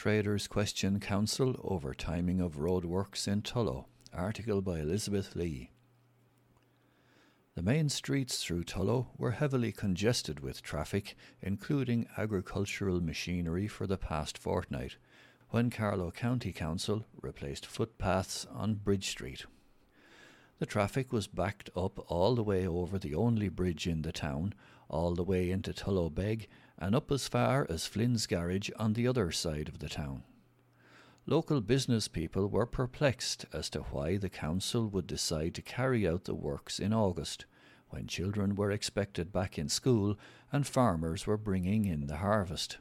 Traders question council over timing of roadworks in Tullow. Article by Elizabeth Lee. The main streets through Tullow were heavily congested with traffic, including agricultural machinery, for the past fortnight, when Carlow County Council replaced footpaths on Bridge Street. The traffic was backed up all the way over the only bridge in the town, all the way into Tullow Beg, and up as far as Flynn's Garage on the other side of the town. Local business people were perplexed as to why the council would decide to carry out the works in August, when children were expected back in school and farmers were bringing in the harvest.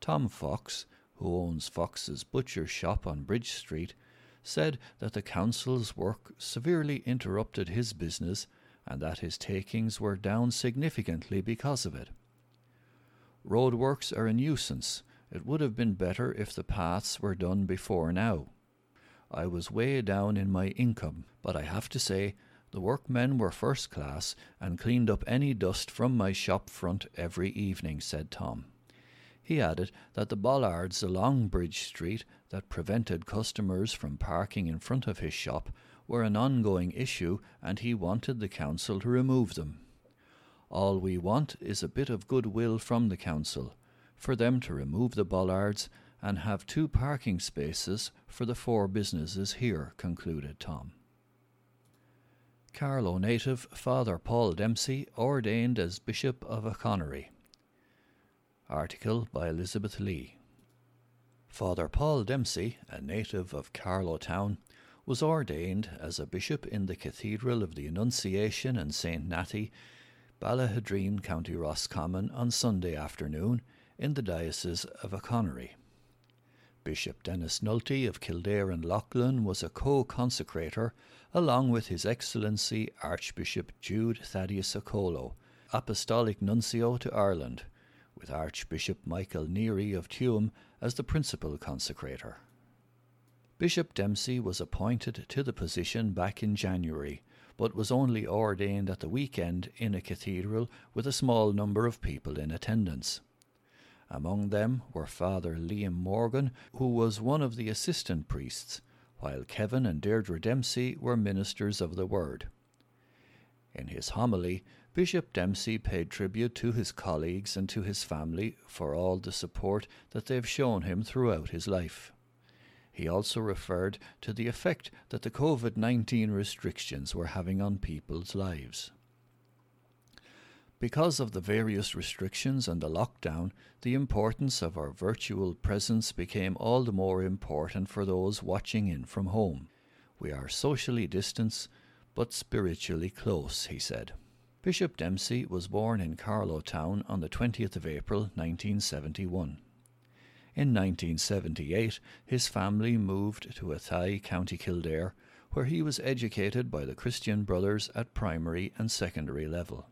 Tom Fox, who owns Fox's butcher shop on Bridge Street, said that the council's work severely interrupted his business and that his takings were down significantly because of it. Roadworks are a nuisance. It would have been better if the paths were done before now. I was way down in my income, but I have to say the workmen were first class and cleaned up any dust from my shop front every evening, said Tom. He added that the bollards along Bridge Street that prevented customers from parking in front of his shop were an ongoing issue and he wanted the council to remove them. All we want is a bit of goodwill from the council, for them to remove the bollards and have two parking spaces for the four businesses here, concluded Tom. Carlow native Father Paul Dempsey ordained as Bishop of Achonry. Article by Elizabeth Lee. Father Paul Dempsey, a native of Carlow Town, was ordained as a bishop in the Cathedral of the Annunciation and St. Nathy, Ballaghaderreen, County Roscommon, on Sunday afternoon in the Diocese of Achonry. Bishop Denis Nulty of Kildare and Leighlin was a co consecrator, along with His Excellency Archbishop Jude Thaddeus Okolo, Apostolic Nuncio to Ireland with Archbishop Michael Neary of Tuam as the principal consecrator. Bishop Dempsey was appointed to the position back in January, but was only ordained at the weekend in a cathedral with a small number of people in attendance. Among them were Father Liam Morgan, who was one of the assistant priests, while Kevin and Deirdre Dempsey were ministers of the Word. In his homily, Bishop Dempsey paid tribute to his colleagues and to his family for all the support that they have shown him throughout his life. He also referred to the effect that the COVID 19 restrictions were having on people's lives. Because of the various restrictions and the lockdown, the importance of our virtual presence became all the more important for those watching in from home. We are socially distanced, but spiritually close, he said. Bishop Dempsey was born in Carlow Town on the 20th of April 1971. In 1978, his family moved to Athy, County Kildare, where he was educated by the Christian Brothers at primary and secondary level.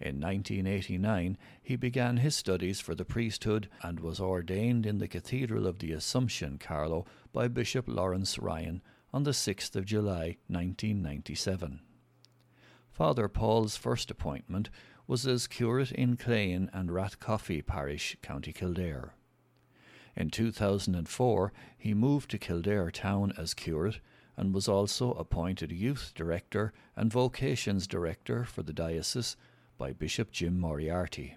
In 1989, he began his studies for the priesthood and was ordained in the Cathedral of the Assumption, Carlow, by Bishop Lawrence Ryan on the 6th of July 1997. Father Paul's first appointment was as curate in Clane and Rathcoffey parish, County Kildare. In 2004, he moved to Kildare town as curate and was also appointed youth director and vocations director for the diocese by Bishop Jim Moriarty.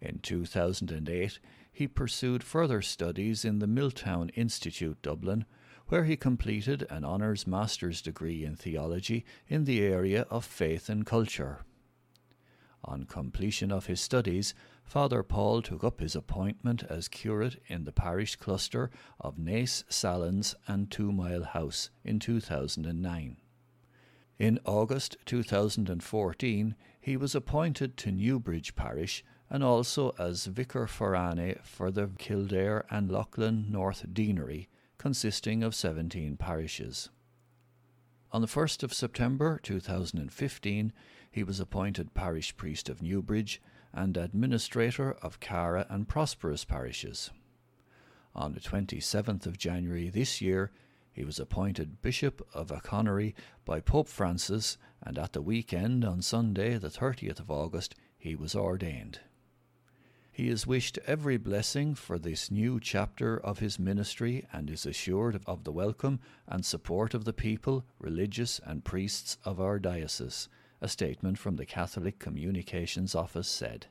In 2008, he pursued further studies in the Milltown Institute, Dublin, where he completed an honours master's degree in theology in the area of faith and culture. On completion of his studies, Father Paul took up his appointment as curate in the parish cluster of Naas, Sallins, and Two Mile House in 2009. In August 2014, he was appointed to Newbridge Parish and also as Vicar Forane for the Kildare and Leighlin North Deanery consisting of 17 parishes. On the 1st of September 2015, he was appointed parish priest of Newbridge and administrator of Caragh and Prosperous parishes. On the 27th of January this year, he was appointed Bishop of Achonry by Pope Francis, and at the weekend on Sunday, the 30th of August, he was ordained. He is wished every blessing for this new chapter of his ministry and is assured of the welcome and support of the people, religious, and priests of our diocese, a statement from the Catholic Communications Office said.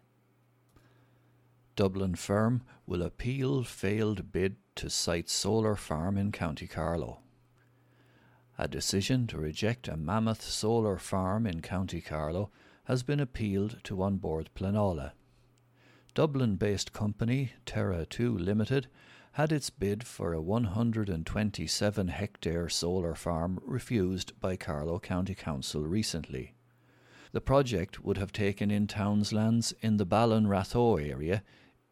Dublin firm will appeal failed bid to site solar farm in County Carlow. A decision to reject a mammoth solar farm in County Carlow has been appealed to An Bord Pleanála. Dublin based company Terra 2 Limited had its bid for a 127 hectare solar farm refused by Carlow County Council recently. The project would have taken in townslands in the Ballinratho area,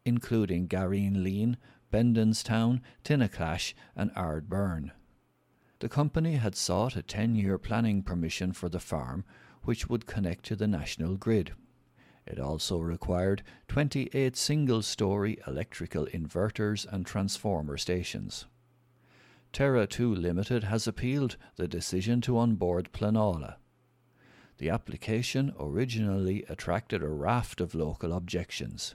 including Gareen Bendonstown, Tinnaclash, and Ardbirne. The company had sought a 10 year planning permission for the farm, which would connect to the national grid. It also required 28 single story electrical inverters and transformer stations. Terra 2 Limited has appealed the decision to onboard Bord Pleanála. The application originally attracted a raft of local objections.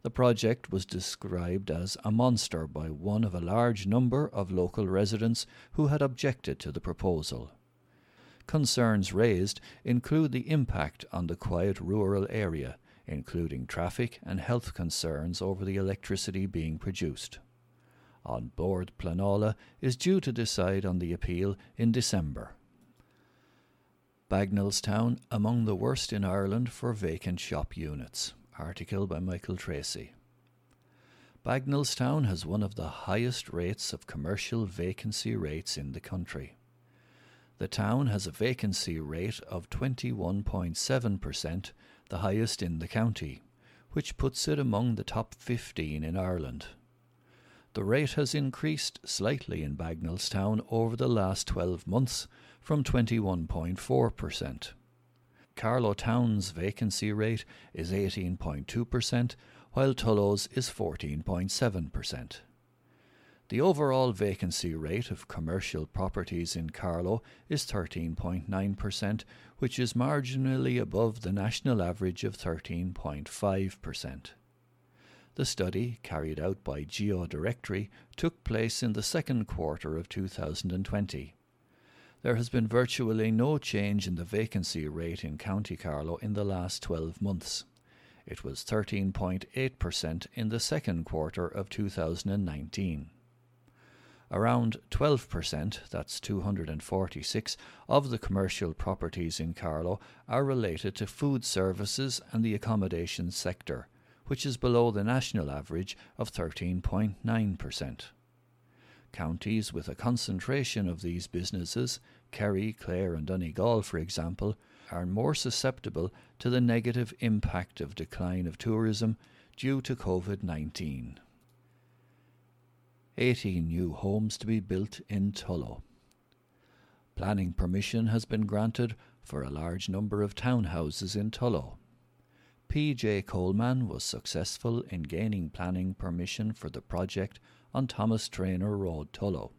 The project was described as a monster by one of a large number of local residents who had objected to the proposal. Concerns raised include the impact on the quiet rural area, including traffic and health concerns over the electricity being produced. An Bord Pleanála is due to decide on the appeal in December. Bagnallstown among the worst in Ireland for vacant shop units. Article by Michael Tracy. Bagnallstown has one of the highest rates of commercial vacancy rates in the country. The town has a vacancy rate of 21.7%, the highest in the county, which puts it among the top 15 in Ireland. The rate has increased slightly in Bagnallstown over the last 12 months from 21.4%. Carlow Town's vacancy rate is 18.2%, while Tullow's is 14.7%. The overall vacancy rate of commercial properties in Carlow is 13.9%, which is marginally above the national average of 13.5%. The study, carried out by GeoDirectory, took place in the second quarter of 2020 there has been virtually no change in the vacancy rate in County Carlow in the last 12 months. It was 13.8% in the second quarter of 2019. Around 12%, that's 246, of the commercial properties in Carlow are related to food services and the accommodation sector, which is below the national average of 13.9%. Counties with a concentration of these businesses, Kerry, Clare, and Donegal, for example, are more susceptible to the negative impact of decline of tourism due to COVID 19. 18 new homes to be built in Tullow. Planning permission has been granted for a large number of townhouses in Tullow. P.J. Coleman was successful in gaining planning permission for the project on Thomas Traynor Road, Tullow.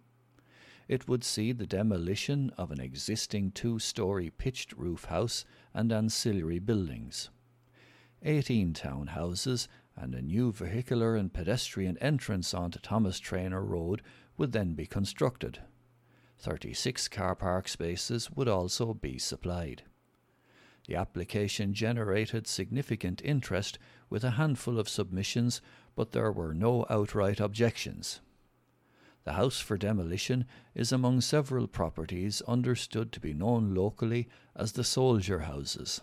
It would see the demolition of an existing two story pitched roof house and ancillary buildings. 18 townhouses and a new vehicular and pedestrian entrance onto Thomas Traynor Road would then be constructed. 36 car park spaces would also be supplied. The application generated significant interest with a handful of submissions but there were no outright objections. The house for demolition is among several properties understood to be known locally as the soldier houses.